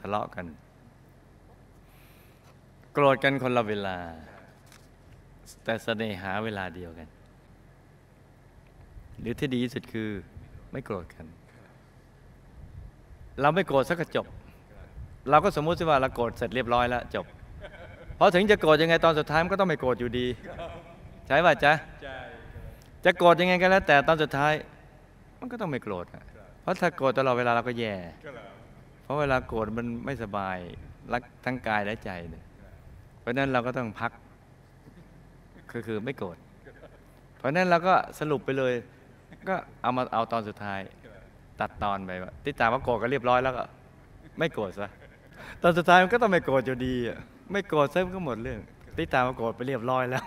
ทะเลาะกัน โกรธกันคนละเวลา แต่เสน่หาเวลาเดียวกัน หรือที่ดีที่สุดคือไม่โกรธกัน เราไม่โกรธสักกระจบ เราก็สมมุติว่าเราโกรธเสร็จเรียบร้อยแล้วจบเพราะถึงจะโกรธยังไงตอนสุดท้ายมันก็ต้องไม่โกรธอยู่ดี ใช่ป่ะจ๊ะจะโกรธยังไงก็แล้วแต่ตอนสุดท้าย มันก็ต้องไม่โกรธเพราะถ้าโกรธตลอดเวลาเราก็แย่ เพราะเวลาโกรธมันไม่สบายรักทั้งกายและใจเนี่ยเพราะนั้นเราก็ต้องพักคือคือไม่โกรธเพราะนั้นเราก็สรุปไปเลย ก็เอามาเอาตอนสุดท้าย ตัดตอนไปว่าที่ตามว่าโกรธก็เรียบร้อยแล้วก็ไม่โกรธซะตอนสุดท้ายมันก็ต้องไม่โกรธอยู่ดี ไม่โกรธซะมันก็หมดเรื่องที่ตามว่าโกรธไปเรียบร้อยแล้ว